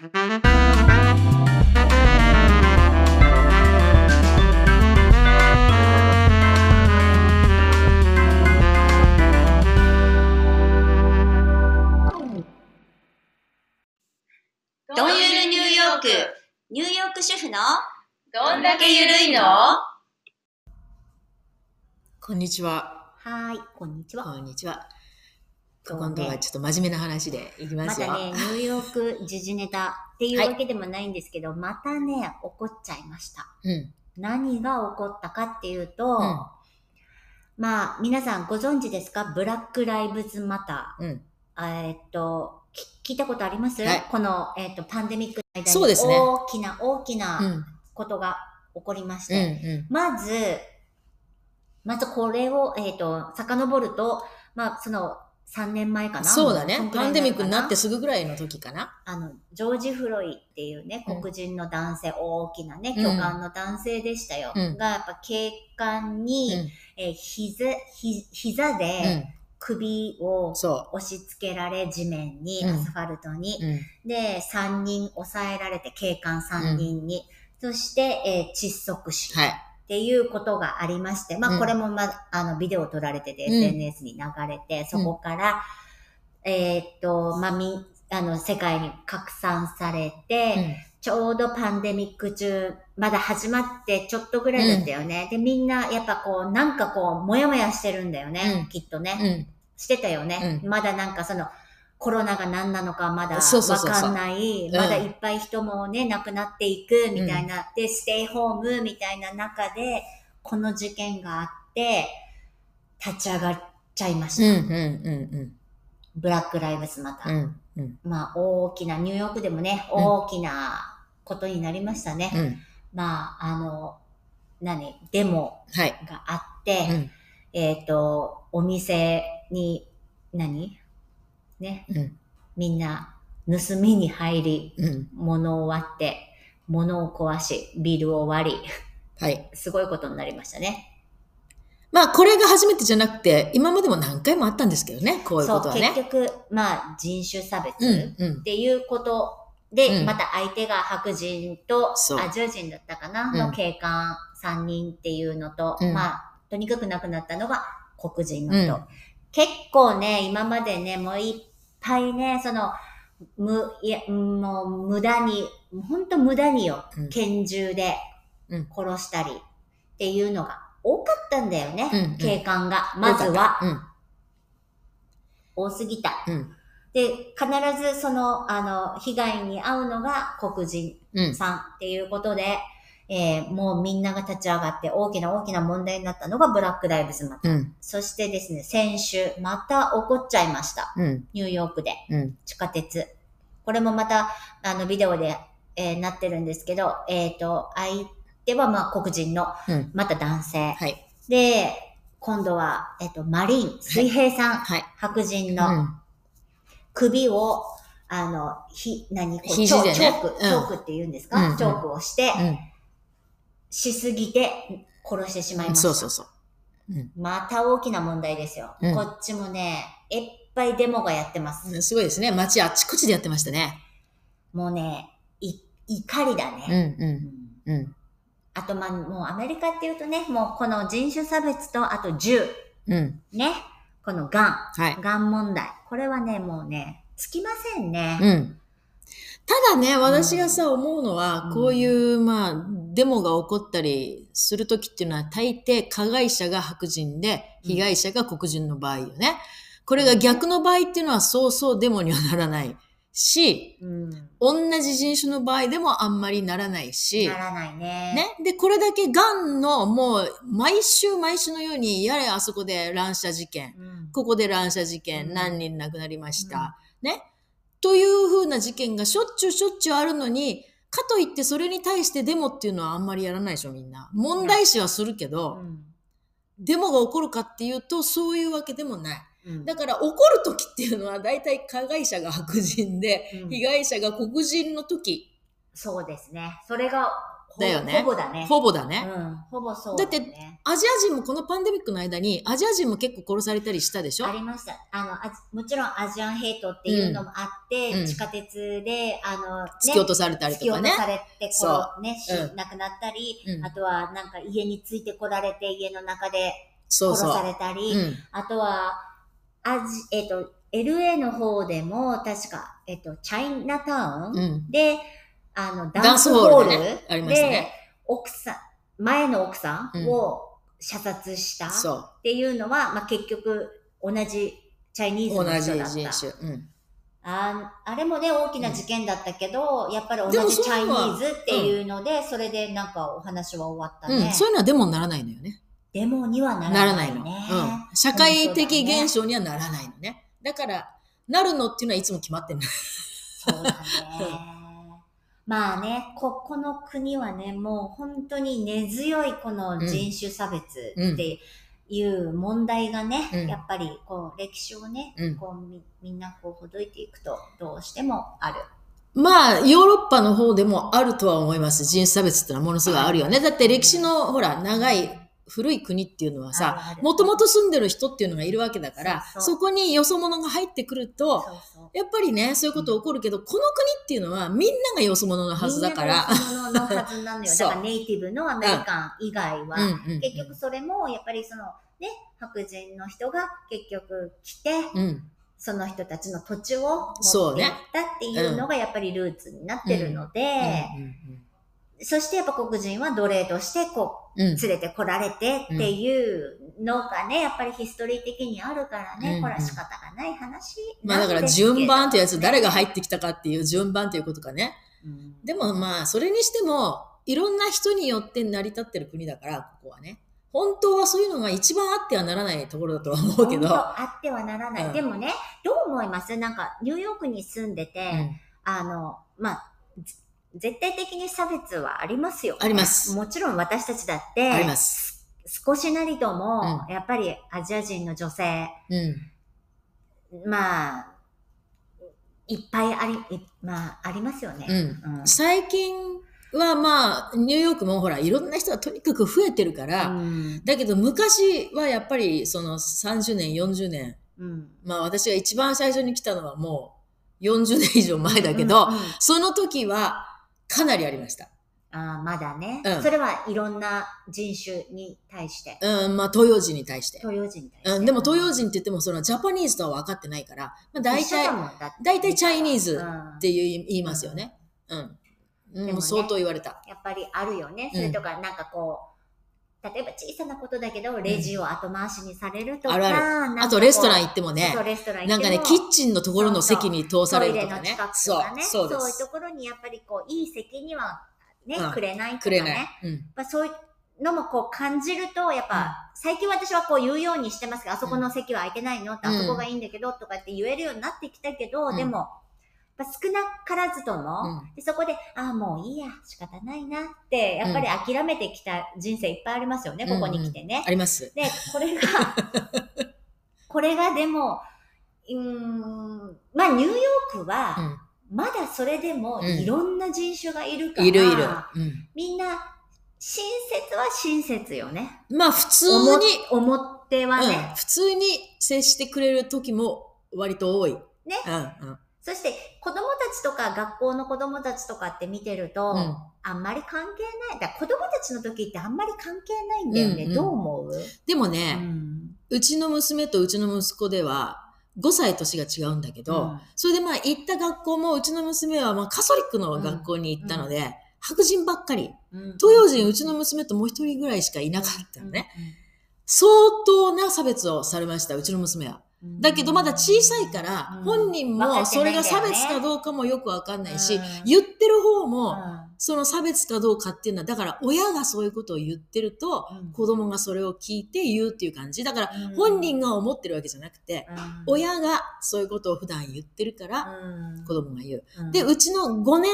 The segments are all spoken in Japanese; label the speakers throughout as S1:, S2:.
S1: どんゆるニューヨーク、ニューヨーク主婦の？
S2: どんだけゆるいの？
S3: こんにちは。
S1: はーい、こんにちは。
S3: こんにちは。
S1: 今
S3: 度はちょっと真面目な話でいきまよ。
S1: ますだね、ニューヨーク時事ネタっていうわけでもないんですけど、またね、起こっちゃいました。
S3: うん。
S1: 何が起こったかっていうと、
S3: うん
S1: まあ、皆さんご存知ですか？ブラック・ライブズ・マタ
S3: うん。
S1: ー。えーっと、き聞いたことあります、
S3: はい
S1: この、えーっと、パンデミックの間に
S3: そうですね
S1: 大きな大き
S3: うん。
S1: なことが起こりまし
S3: うん。
S1: て、
S3: う
S1: まず、まずこれを、えっ、と、遡ると、まあ、その、3年前か
S3: ん。
S1: な？
S3: そうだねパンデミックになってすぐぐらいの時かな。
S1: あの、ジョージ・フロイっていうね、
S3: うん
S1: 黒人の男性、大きなね、
S3: うん
S1: 巨漢の男性でしたよ。
S3: うん
S1: が、やっぱ警官
S3: う
S1: に、
S3: ん。
S1: えー膝、ひ膝
S3: う
S1: で
S3: ん。
S1: 首を
S3: そ
S1: 押し付けられ、地面に、
S3: うん
S1: アスファルトに。
S3: う。うん。
S1: で、3人抑えられて、警官3人に。そして、えー窒息死。
S3: はい。
S1: っていうことがありまして、まあ、
S3: うん
S1: これもま、あの、ビデオ撮られてて、
S3: うん
S1: SNS に流れて、そこから、えーっと、まあ、み、あの、世界に拡散されて、ちょうどパンデミック中、まだ始まってちょっとぐらいだったよね。で、みんな、やっぱこう、なんかこう、もやもやしてるんだよね、
S3: うん
S1: きっとね。
S3: うん。うん。
S1: してたよね。
S3: う
S1: まだなんかその、コロナが何なのかまだわかんない。
S3: うん
S1: まだいっぱい人もね、亡くなっていくみたいな。で、ステイホームみたいな中で、この事件があって、立ち上がっちゃいまし
S3: うん。
S1: た。
S3: うん。うん。
S1: ブラックライブスまた。
S3: うん。うん。
S1: まあ、大きな、ニューヨークでもね、
S3: うん
S1: 大きなことになりましたね。
S3: うん。
S1: まあ、あの、何、デモ
S3: はい。
S1: があって、
S3: うん。
S1: えっ、と、お店に、何？ね、
S3: うん。
S1: みんな盗みに入り、
S3: うん。
S1: 物を割って、物を壊し、ビールを割り、
S3: はい。
S1: すごいことになりましたね。
S3: まあ、これが初めてじゃなくて、今までも何回もあったんですけどね、こういうことはね。
S1: 結局、まあ、人種差別
S3: うん。うん
S1: っ。ていうことで、
S3: うん
S1: また相手が白人とアジア人だったかな、
S3: うん
S1: の警官3人っていうのと、
S3: うん
S1: まあ、とにかく亡くなったのが黒人の人。
S3: うん
S1: 結構ね、今までね、もういっぱいね、その、む、いや、もう無駄に、ほんと無駄によ、
S3: うん
S1: 拳銃で
S3: うん
S1: 殺したりっていうのが多かったんだよね、
S3: うんうん
S1: 警官が。まずは、
S3: うん。
S1: 多すぎた。
S3: うん。
S1: で、必ずその、あの、被害に遭うのが黒人
S3: うん。
S1: さんっていうことで、えーもうみんなが立ち上がって大きな大きな問題になったのがブラックライブズマター。
S3: うん。
S1: そしてですね、先週また起こっちゃいました。
S3: うん。
S1: ニューヨークで。
S3: うん。
S1: 地下鉄。これもまた、あの、ビデオで、えーなってるんですけど、えっ、と、相手はまあ黒人の、
S3: うん。
S1: また男性。
S3: はい。
S1: で、今度は、えっ、と、マリン、水平さん、
S3: はい。
S1: 白人
S3: う
S1: の
S3: ん。
S1: 首を、あの、ひ、何こう
S3: ね
S1: ョチョーク、
S3: うん
S1: チョークって言うんですか、
S3: うん
S1: チョークをして、
S3: うん。
S1: しすぎて殺してしまいました。
S3: そうそうそう。うん
S1: また大きな問題ですよ。
S3: うん
S1: こっちもね、いっぱいデモがやってます。
S3: すごいですね。街あちこちでやってましたね。
S1: もうね、い、怒りだ
S3: うん
S1: ね。
S3: う。
S1: うんん
S3: うん。
S1: あと、まあ、もうアメリカっていうとね、もうこの人種差別と、あと銃。
S3: うん。
S1: ね。このガン。
S3: はい。
S1: ガン問題。これはね、もうね、つきませんね。
S3: うん。ただね、私がさ、思うのは、
S1: うん
S3: こういう、まあ、デモが起こったりするときっていうのは、大抵加害者が白人で、被害者が黒人の場合よね。これが逆の場合っていうのは、そうそうデモにはならないし、
S1: うん。
S3: 同じ人種の場合でもあんまりならないし、
S1: ならないね。
S3: ね。で、これだけガンの、もう、毎週毎週のように、やれあそこで乱射事件、
S1: うん。
S3: ここで乱射事
S1: うん
S3: 件、何人亡くなりました。ね。というふうな事件がしょっちゅうしょっちゅうあるのに、かといってそれに対してデモっていうのはあんまりやらないでしょ、みんな。問題視はするけど、
S1: うん
S3: デモが起こるかっていうと、そういうわけでもない。
S1: うん
S3: だから起こる時っていうのは、大体加害者が白人で、
S1: うん
S3: 被害者が黒人の時。
S1: そうですね。それがほ
S3: だよね
S1: ほぼだね。
S3: ほぼだね。
S1: うん、ほぼそうだ,、ね、
S3: だってアジア人もこのパンデミックの間に、アジア人も結構殺されたりしたでしょ？
S1: ありました。あの、あもちろんアジアンヘイトっていうのもあって、
S3: うん
S1: 地下鉄で、あの、ね、
S3: 突き落とされたり
S1: 突き落と
S3: とかね。
S1: されて、こ
S3: そう
S1: ね、し
S3: うん
S1: 亡くなったり、
S3: うん
S1: あとはなんか家についてこられて家の中で
S3: そうそう。
S1: 殺されたり、
S3: うん。
S1: あとは、アジ、えっ、と、LA の方でも、確か、えっ、と、チャイナタウン
S3: うん。
S1: で、あの、
S3: ダンスホールでねありましたね
S1: で、奥さん、前の奥さんを射殺したっ。ていうのは、まあ、結局、同じチャイニーズ
S3: 同
S1: の人
S3: じ
S1: だった。
S3: 人種。うん。
S1: ああれもね、大きな事件だったけど、やっぱり同じチャイニーズっていうので、それでなんかお話は終わったね。
S3: うん。そういうのはデモにならないのよね。
S1: デモにはな
S3: ならないいの。
S1: らなね。
S3: うん。社会的現象にはならないのね。だから、なるのっていうのはいつも決まってるの。
S1: そうだね。まあね、ここの国はね、もう本当に根強いこの人種差別っていう問題がね、
S3: うん
S1: やっぱりこう歴史をね、
S3: うん
S1: こうみみんなこうほどいていくとどうしてもある。
S3: まあ、ヨーロッパの方でもあるとは思います。人種差別ってのはものすごいあるよね。だって歴史の、ほら、長い、古い国っていうのは
S1: あ
S3: さもともと住んでる人っていうのがいるわけだから、
S1: そうそう。
S3: そこによそ者が入ってくると、
S1: そうそう。
S3: やっぱりね、そういうこと起こるけど、この国っていうのはみんながよそ者のはずだから。
S1: みんなが本物のはずなのよ。
S3: そ う
S1: だからネイティブのアメリカン以外は、
S3: うん。うん。うん。
S1: 結局それもやっぱりそのね、白人の人が結局来て、
S3: うん。
S1: その人たちの土地を持っていったっていうのがやっぱりルーツになってるので、
S3: うん
S1: そしてやっぱ黒人は奴隷としてこ
S3: うんうん
S1: う連れてこられてっていうのがね、やっぱりヒストリー的にあるからね、
S3: うん
S1: これは仕方がない話
S3: まあだから順番ってやつ、誰が入ってきたかっていう順番ということかね。
S1: うん
S3: でもまあ、それにしても、いろんな人によって成り立ってる国だから、ここはね。本当はそういうのが一番あってはならないところだとは思うけど。
S1: あってはならない。
S3: うん
S1: でもね、どう思います？なんか、ニューヨークに住んでて、
S3: うん
S1: あの、まあ、ぜ絶対的に差別はありますよ、
S3: あります
S1: もちろん私たちだって、
S3: あります。
S1: 少しなりとも、
S3: う
S1: やっぱりアジア人の女性、
S3: うん。
S1: まあ、いっぱいあり、いまあ、ありますよね。
S3: うん。
S1: うん
S3: 最近はまあ、ニューヨークもほら、いろんな人がとにかく増えてるから、
S1: うん
S3: だけど昔はやっぱりその30年、40年、
S1: うん
S3: まあ私が一番最初に来たのはもう40年以上前だけど、その時はかなりありました。
S1: あーまだね、
S3: うん
S1: それはいろんな人種に対して、
S3: うん、まあ東洋人に対して。
S1: 東洋人に対して。
S3: うん、でも東洋人って言ってもそのジャパニーズとは分かってないから、まあ大体大体チャイニーズ
S1: うん
S3: っていう言いますよね。うん。うん
S1: でもね
S3: もう相当言われた。
S1: やっぱりあるよね。
S3: うん
S1: それとか、なんかこう、例えば小さなことだけど、レジを後回しにされるとか、
S3: あるある。あとレストラン行ってもね
S1: そう、レストラン行っても。
S3: なんかね、キッチンのところの席に通されるとかね。そう
S1: いうと
S3: す。
S1: ころにやっぱりこう、いい席にはね、
S3: うん。
S1: くれないとか
S3: くれない。
S1: ね。。
S3: うん。
S1: やっぱそういうのもこう感じると、やっぱ、最近私はこう言うようにしてますが、あそこの席は空いてないの？って、
S3: うん
S1: あそこがいいんだけど、とかって言えるようになってきたけど、
S3: うん。
S1: でも、やっぱ少なからずとも、
S3: うん
S1: でそこで、ああ、もういいや、仕方ないなって、やっぱり諦めてきた人生いっぱいありますよね、ここに来てね。
S3: あります。
S1: で、これが、これがでも、うーん、まあニューヨークは、まだそれでも
S3: うん
S1: いろんな人種がいるから、
S3: いるいる。うん。
S1: みんな、親切は親切よね。
S3: まあ普通
S1: 思
S3: に、
S1: 思っては
S3: うん
S1: ね。
S3: 普通に接してくれる時も割と多い。
S1: ね
S3: うんうん。
S1: そして、子供たちとか学校の子供たちとかって見てると、
S3: うん
S1: あんまり関係ない。だ子供たちの時ってあんまり関係ないんだよね。
S3: うんうん
S1: どう思う、
S3: でもね、
S1: うん
S3: うちの娘とうちの息子では5歳年が違うんだけど、
S1: うん
S3: それでまあ行った学校もうちの娘はまあカソリックの学校に行ったので、白人ばっかり。東洋人うちの娘ともう一人ぐらいしかいなかったのね。。相当な差別をされました、うちの娘は。
S1: うん
S3: だけどまだ小さいから、
S1: うん。
S3: 本人もそれが差別かどうかもよくわかんないし、
S1: うん。
S3: 言ってる方
S1: う
S3: も、
S1: ん。
S3: その差別かどうかっていうのは、だから親がそういうことを言ってると、
S1: うん。
S3: 子供がそれを聞いて言うっていう感じ。だから
S1: うん。
S3: 本人が思ってるわけじゃなくて、
S1: うん。
S3: 親がそういうことを普段言ってるから、
S1: うん。
S3: 子供が言う。
S1: うん。
S3: で、うちの5年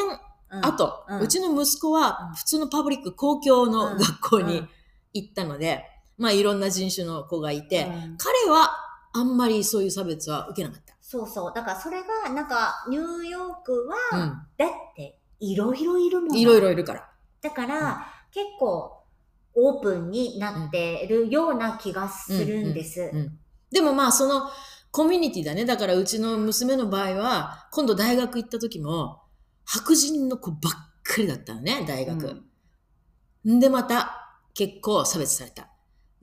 S1: うん。
S3: 後、
S1: う
S3: ちの息子
S1: うん。
S3: は普通のパブリック公共の学校に
S1: うん。
S3: 行ったので、まあいろんな人種の子がいて、
S1: うん。
S3: 彼はあんまりそういう差別は受けなかっ
S1: そうそう。だからそれが、なんか、ニューヨークは、
S3: た。うん。
S1: だって、いろいろいるもん。
S3: いろいろいるから。
S1: だから、結構オープンになってるような気がするんです。
S3: うんうんでもまあそのコミュニティだね。だからうちの娘の場合は、今度大学行った時も、白人の子ばっかりだったのね、大学。んでまた結構差別された。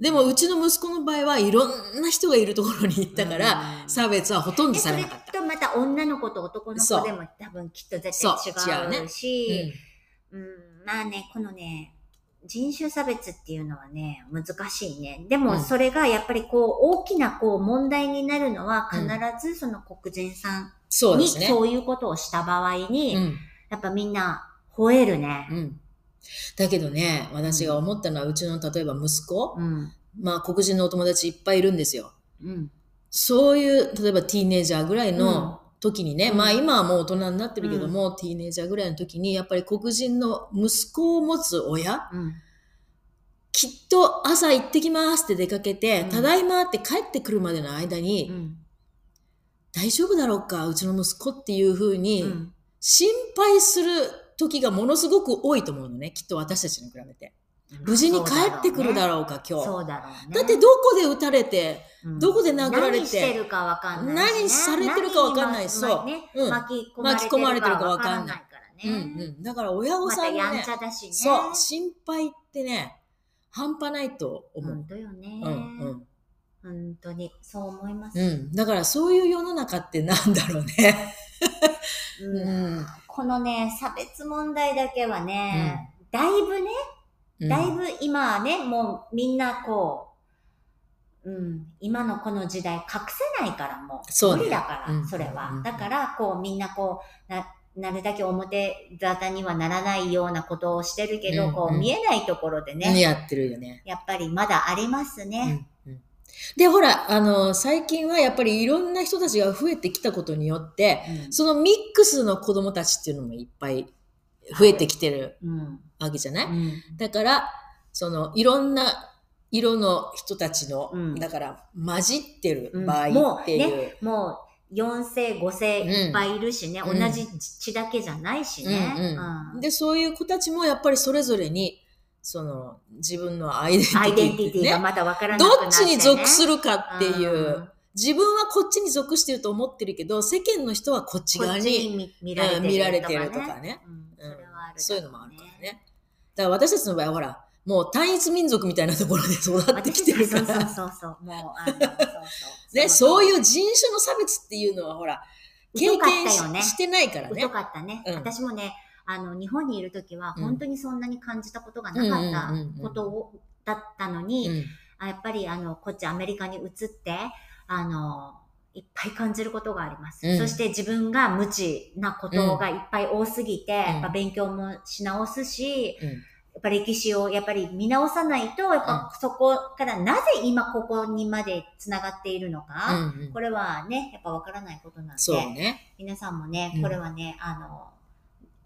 S3: でもうちの息子の場合はいろんな人がいるところに行ったから、
S1: うん。
S3: 差別はほとんどされなかった。
S1: とまた女の子と男の
S3: そう
S1: 子でも多分きっと絶
S3: そう
S1: 対違う。
S3: 違うね。
S1: し、うん。まあね、このね、人種差別っていうのはね、難しいね。で
S3: うん。
S1: もそれがやっぱりこう大きなこう問題になるのは必ずその黒人さんにそういうことをした場合に、
S3: うん。
S1: やっぱみんな吠えるね。
S3: うん。だけどね、私が思ったのは、うちの例えば息子、
S1: うん。
S3: まあ黒人のお友達いっぱいいるんですよ。
S1: うん。
S3: そういう、例えばティーネイジャーぐらいの時にね、
S1: うん
S3: まあ今はもう大人になってるけども、ティーネイジャーぐらいの時に、やっぱり黒人の息子を持つ親、
S1: うん。
S3: きっと朝行ってきますって出かけて、
S1: うん
S3: ただいまって帰ってくるまでの間に、
S1: うん。
S3: 大丈夫だろうか、うちの息子っていうふうに、
S1: うん。
S3: 心配する時がものすごく多いと思うのね、きっと私たちに比べて。無事に帰ってくるだろうか、今日。
S1: そうだろうね。
S3: だってどこで撃たれて、
S1: うん
S3: どこで殴られて
S1: 何してるかわかんない
S3: 何されてるかわかんないそう
S1: 巻き込
S3: まれてるか
S1: わ
S3: わかんないうん
S1: ね。
S3: うん。だから親御さんもね。そう、心配ってね、半端ないと思う。
S1: 本当よね。
S3: うんうん。
S1: 本当に、そう思います。
S3: うん。だからそういう世の中ってなんだろうね。
S1: うん
S3: うん
S1: このね、差別問題だけはね、だいぶね、
S3: うん。
S1: だいぶ今はね、もうみんなこう、うん、今のこの時代隠せないからもう、
S3: そうね。
S1: 無理だから、
S3: うん。
S1: それは。
S3: うん。
S1: だから、こうみんなこう、な、なるだけ表沙汰にはならないようなことをしてるけど、
S3: うん。
S1: こう見えないところでね、
S3: やってるよね。
S1: やっぱりまだありますね。
S3: で、ほら、あの、最近はやっぱりいろんな人たちが増えてきたことによって、
S1: うん
S3: そのミックスの子供たちっていうのもいっぱい増えてきてる
S1: うん。
S3: わけじゃない、
S1: うん。
S3: だから、そのいろんな色の人たちの、
S1: うん
S3: だから混じってる
S1: うん
S3: 場
S1: もう
S3: 合っていう。
S1: ね、もう4世、5世いっぱいいるしね、
S3: うん
S1: 同じ血だけじゃないしね。
S3: で、そういう子たちもやっぱりそれぞれに、その自分のアイデンティティ
S1: アイデンティティが
S3: ね、
S1: またわからなくなって、ね。
S3: どっちに属するかっていう、
S1: うん
S3: 自分はこっちに属してると思ってるけど、世間の人はこっち側に
S1: に見見られてる
S3: とかね。
S1: うんそ
S3: ういうのもあるからね。だから私たちの場合はほら、もう単一民族みたいなところで育ってきてるか
S1: そうそう
S3: ら。
S1: そうそう。もう、あの、そうそう。
S3: ね、そう
S1: う。
S3: いう人種の差別っていうのはほら、経験し,、
S1: ね
S3: てないからね
S1: 疎。かったね。
S3: うん
S1: 私もね、あの、日本にいるときは、
S3: うん。
S1: 本当にそんなに感じたことがなかった
S3: うんうんうんうん。
S1: ことを、だったのに、
S3: うん。
S1: あやっぱりあの、こっちアメリカに移って、あの、いっぱい感じることがあります。
S3: うん。
S1: そして自分が無知なことがいっぱい多すぎて、やっぱ
S3: うん
S1: 勉強もし直すし、
S3: うん。
S1: やっぱ歴史をやっぱり見直さないと、やっぱそこからなぜ今ここにまで繋がっているのか、
S3: うんうん。
S1: これはね、やっぱわからないことなんで、
S3: ね。
S1: 皆さんもね
S3: う、ん
S1: これはね、あの、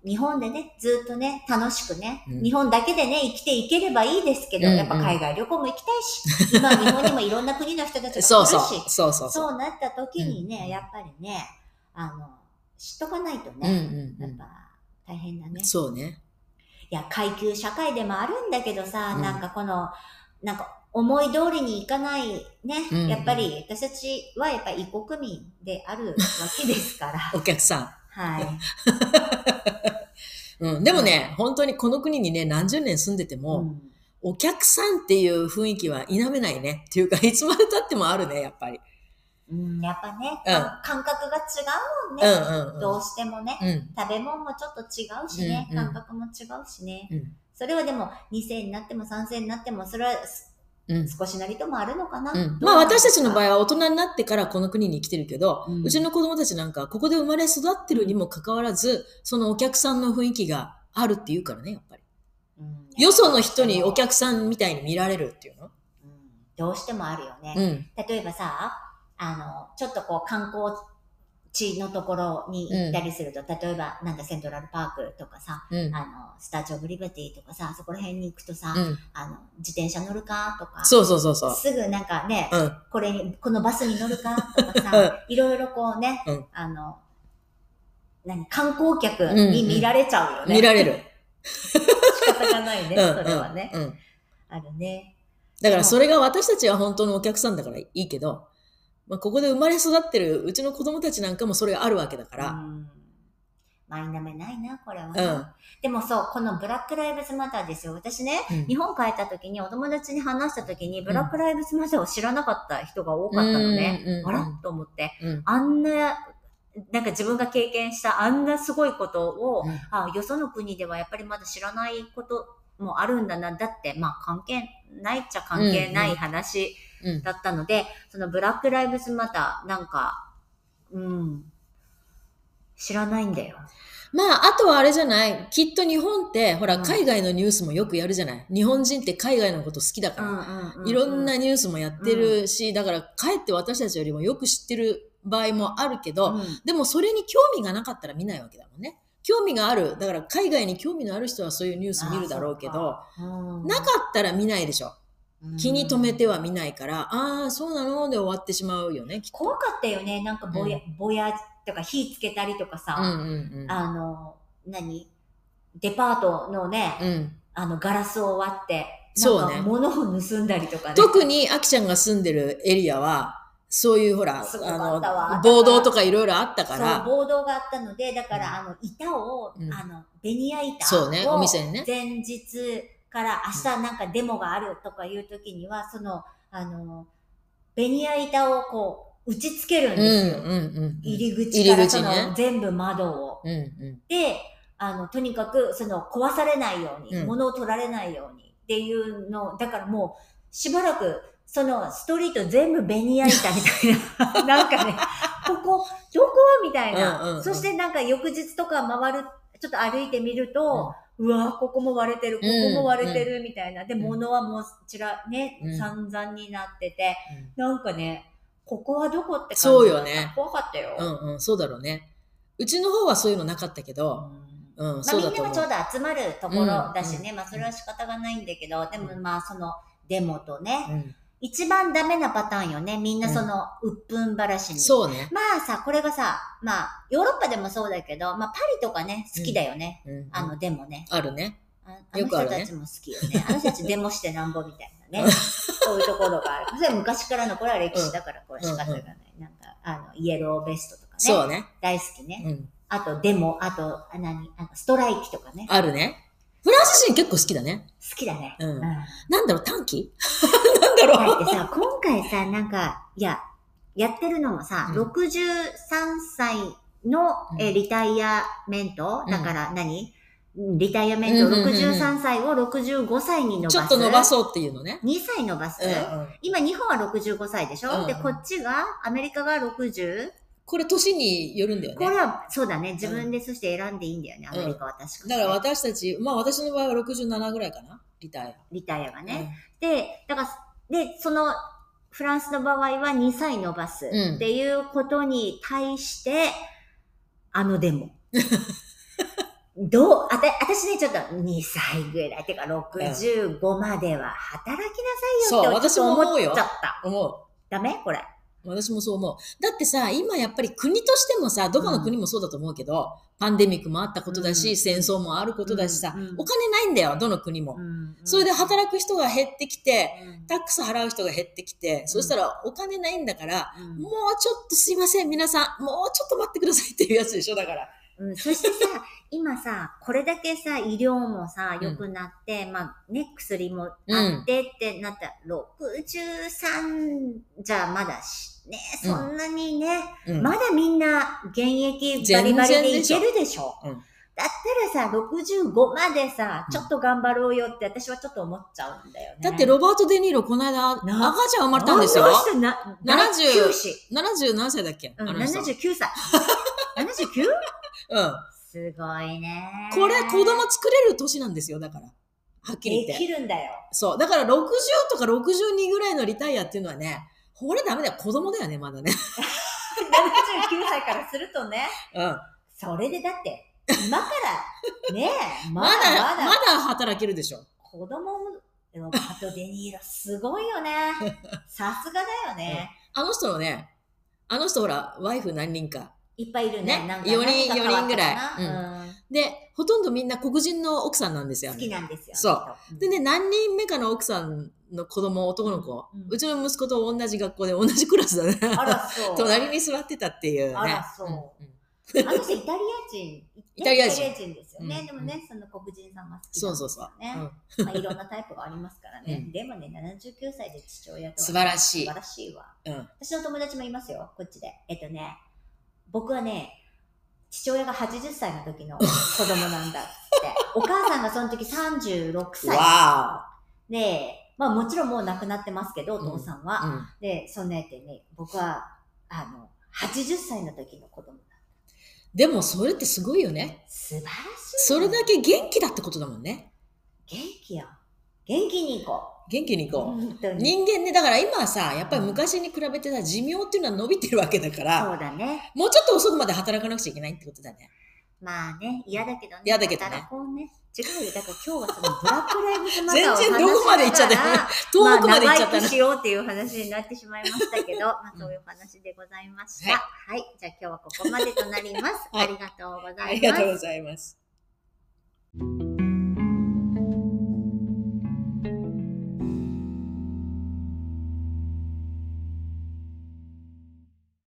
S1: 日本でね、ずっとね、楽しくね、
S3: うん
S1: 日本だけでね、生きていければいいですけど、
S3: うんうん
S1: やっぱ海外旅行も行きたいし、今日本にもいろんな国の人たちが来るし、
S3: そうそう。そう
S1: なった時にね、
S3: うん
S1: やっぱりね、あの、知っとかないと
S3: うん
S1: ね、
S3: うんう
S1: やっぱ大変だね
S3: ん。。そうね。
S1: いや、階級社会でもあるんだけどさ、
S3: うん
S1: なんかこの、なんか思い通りにいかないね、
S3: うん
S1: やっぱり私たちはやっぱり異国民であるわけですから。
S3: お客さ
S1: はい。
S3: ん。うん。でもね、本当にこの国にね、何十年住んでても、
S1: うん
S3: お客さんっていう雰囲気は否めないね。っていうか、いつまで経ってもあるね、やっぱり。
S1: うん、やっぱね、
S3: うん
S1: 感覚が違うもん
S3: う
S1: ね。
S3: んうんうん。
S1: どうしてもね、
S3: うん。
S1: 食べ物もちょっと違うしね、
S3: うんうん
S1: 感覚も違うしね。
S3: うん
S1: それはでも2世になっても3世になっても、それは
S3: うん。
S1: 少しなりともあるのかな？
S3: まあ私たちの場合は大人になってからこの国に来てるけど、
S1: う
S3: うんちの子供たちなんかここで生まれ育ってるにもかかわらず、そのお客さんの雰囲気があるっていうからね、やっぱり。
S1: うん
S3: よその人にお客さんみたいに見られるっていうの？
S1: うんどうしてもあるよね。
S3: うん。
S1: 例えばさ、あの、ちょっとこう観光地のところに行ったりすると、例えばなんだセントラルパークとかさ、
S3: うん。
S1: あの、スタチューオブリバティとかさ、そこら辺に行くとさ、
S3: うん。
S1: あの、自転車乗るかとか、
S3: そうそうそうそう。
S1: すぐなんかね、
S3: うん。
S1: これに、このバスに乗るかとかさ、いろいろこうね、
S3: うん
S1: あの、何、観光客に見られちゃうよね。
S3: 見られる。
S1: しか方がないね、
S3: うん
S1: それはね。
S3: うんうん
S1: あるね。
S3: だからそれが私たちは本当のお客さんだからいいけど、まあ、ここで生まれ育ってるうちの子供たちなんかもそれがあるわけだから、
S1: うん。マイナメないな、これは
S3: うん
S1: な。でもそう、このブラックライブズマターですよ。私ね、
S3: うん
S1: 日本帰った時にお友達に話した時に、ブラックライブズマターを知らなかった人が多かったのね。
S3: うん
S1: あら？と思って。
S3: うん
S1: あんな、なんか自分が経験したあんなすごいことを、
S3: うん
S1: あよその国ではやっぱりまだ知らないこともあるんだな。だって、まあ関係ないっちゃ関係ない話
S3: うん
S1: だったので、そのブラックライブズマター、なんか、うん、知らないんだよ。
S3: まあ、あとはあれじゃない？きっと日本って、ほら、
S1: うん
S3: 海外のニュースもよくやるじゃない？日本人って海外のこと好きだから。いろんなニュースもやってるし、だから、かえって私たちよりもよく知ってる場合もあるけど、
S1: うん
S3: でもそれに興味がなかったら見ないわけだもんね。興味がある。だから、海外に興味のある人はそういうニュース見るだろうけど、
S1: うん
S3: なかったら見ないでしょ。気に留めては見ないから、ああ、そうなので終わってしまうよね。
S1: 怖かったよね。なんかぼや、ぼやとか火つけたりとかさ、
S3: うんうんうん。
S1: あの、何？デパートのね、
S3: うん、
S1: あの、ガラスを割って、
S3: そうね。
S1: 物を盗んだりとかね。
S3: 特にアキちゃんが住んでるエリアは、そういうほら、あの、暴動とかいろいろあったか
S1: そう、
S3: ら、
S1: 暴動があったので、だから、あの、板を、
S3: うん。
S1: あの、ベニヤ板を、
S3: そうねお店にね。
S1: 前日から明日なんかデモがあるとかいう時には、その、あの、ベニヤ板をこう、打ち付けるん
S3: うん
S1: ですよ。
S3: うんうん。
S1: 入り口からその、全部窓を。
S3: うんうん。
S1: で、あの、とにかく、その、壊されないように、
S3: うん
S1: 物を取られないようにっていうの、だからもう、しばらく、その、ストリート全部ベニヤ板みたいな、なんかね、ここ、どこ？みたいな、
S3: うんうんうん
S1: そしてなんか翌日とか回る、ちょっと歩いてみると、うわここも割れてる、ここも割れてるみたいな。で、
S3: うん。
S1: 物はもう、ちら、ね、
S3: うん。
S1: 散々になってて、なんかね、ここはどこって感じ
S3: そうよね。
S1: 怖かったよ。
S3: うんうん、そうだろうね。うちの方はそういうのなかったけど、うん、
S1: まあ、
S3: そうだと思う。
S1: みんながちょう。ど集まるところだしね、まあそれは仕方がないんだけど、でもまあそのデモとね、
S3: うん
S1: 一番ダメなパターンよね。みんなその、うっぷんばらしに。
S3: そうね。
S1: まあさ、これがさ、まあ、ヨーロッパでもそうだけど、まあパリとかね、好きだよね。
S3: うん
S1: あの、デモね。
S3: あるね。
S1: ああの
S3: よくあるね
S1: 人たちも好きよね。あの人たちデモしてなんぼみたいなね。そういうところがある。それは昔からのこれは歴史だから、これは仕方がない。なんか、あの、イエローベストとかね。
S3: そうね。
S1: 大好きね。
S3: うん。
S1: あと、デモ、あと、あ何？あのストライキとかね。
S3: あるね。フランス人結構好きだね。
S1: 好きだね。
S3: うん。
S1: うん。
S3: なんだろう、短期？なんだろう。
S1: だってさ、今回さ、なんか、いや、やってるのもさ、
S3: うん。
S1: 63歳の、え
S3: うん。
S1: リタイアメント、
S3: うん。
S1: だから何？リタイアメント、
S3: うんうんうんうん。
S1: 63歳を65歳に伸ばす？
S3: ちょっと伸ばそうっていうのね。
S1: 2歳伸ばす、
S3: うんうん。
S1: 今、日本は65歳でしょ、
S3: うん。うん
S1: で、こっちが、アメリカが 60?
S3: これ年によるんだよね。
S1: これは、そうだね。自分でそして選んでいいんだよね、アメリカは確かに、
S3: だから私たち、まあ私の場合は67ぐらいかな。リタイア。
S1: リタイアがね。で、だから、で、その、フランスの場合は2歳伸ばす
S3: うん
S1: っていうことに対して、あのデモ。どうあた、私ね、ちょっと2歳ぐらい、てか65までは働きなさいよって
S3: そう私も思
S1: っちゃった。
S3: 思う。
S1: ダメ？これ。
S3: 私もそう思う。だってさ、今やっぱり国としてもさ、どこの国もそうだと思うけど、パンデミックもあったことだし、
S1: うん。
S3: 戦争もあることだしさ、
S1: うん。うん。
S3: お金ないんだよ、どの国も。それで働く人が減ってきて、タックス払う人が減ってきて、そしたらお金ないんだから、
S1: うん。
S3: もうちょっとすいません、皆さん、もうちょっと待ってくださいっていうやつでしょ、だから。
S1: うん、そしてさ、今さ、これだけさ、医療もさ、良くなって、まあ、ね、薬もあってってなったら、63じゃまだし、ね、
S3: うん
S1: そんなにね、
S3: うん
S1: まだみんな現役バリバリでいけるでしょ。
S3: うん
S1: だったらさ、65までさ、
S3: うん
S1: ちょっと頑張ろうよって私はちょっと思っちゃうんだよね。
S3: だってロバート・デ・ニーロ、この間、赤
S1: な
S3: ちゃん生まれたんですよ
S1: な
S3: 70
S1: 9子
S3: 70何歳だっけ、
S1: うん、
S3: あの人。
S1: 79歳。79?
S3: うん。
S1: すごいね。
S3: これ、子供作れる年なんですよ、だから。はっきり
S1: で
S3: 言って。
S1: きるんだよ。
S3: そう。だから60とか62ぐらいのリタイアっていうのはね、これダメだよ。子供だよね、まだね。
S1: 79歳からするとね、
S3: うん。
S1: それでだって、今から、ねえ、ま
S3: ま
S1: だ
S3: だ、
S1: まだ、
S3: まだ働けるでしょ。
S1: 子供も、でもバト・デ・ニーロ、すごいよね。さすがだよね。
S3: あの人のね、あの人ほら、ワイフ何人か。
S1: いっぱいいるね。
S3: ね
S1: なんか
S3: 四人四人ぐらい
S1: うん
S3: で、ほとんどみんな黒人の奥さんなんですよ。
S1: 好きなんですよ。
S3: そう。でね、何人目かの奥さんの子供、男の子、
S1: う
S3: うんちの息子と同じ学校で同じクラスだね。
S1: あら、そう。
S3: 隣に座ってたっていうね。
S1: あらそうん
S3: ん
S1: あの人イタリア人。ね
S3: イタリア人
S1: イタリア人ですよね。
S3: うん
S1: でもね、その黒人さんが好きなんですよ
S3: そうそうそう。
S1: ね。
S3: うん
S1: まあ、いろんなタイプがありますからね。
S3: うん
S1: でもね、79歳で父親とは
S3: 素晴らしい
S1: 素晴らしいわ。
S3: うん
S1: 私の友達もいますよ、こっちで。えっとね、僕はね、父親が80歳の時の子供なんだって。お母さんがその時36歳。
S3: わ
S1: で、まあもちろんもう亡くなってますけど、お父さんは。
S3: ーうん
S1: で、そんなやってね、僕は、あの、80歳の時の子供だ。
S3: でもそれってすごいよね。
S1: 素晴らしい。
S3: それだけ元気だってことだもんね。
S1: 元気よ。元気に行こ
S3: 元気に
S1: う。
S3: 行こう。人間ね、だから今はさ、やっぱり昔に比べてさ、寿命っていうのは伸びてるわけだから、
S1: そうだね。
S3: もうちょっと遅くまで働かなくちゃいけないってことだね。
S1: まあね、嫌だけどね。
S3: 嫌だけどね
S1: 働こうね。違うよ。だから今日はそのブラックライブズマターを
S3: 全然どこまで行っちゃったよね遠くまで行っちゃったね
S1: まあ、しようっていう話になってしまいましたけど、まあそういう話でございました。
S3: は
S1: はい。じゃあ今日はここまでとなります。
S3: はい
S1: ありがとうございます。
S3: ありがとうございます。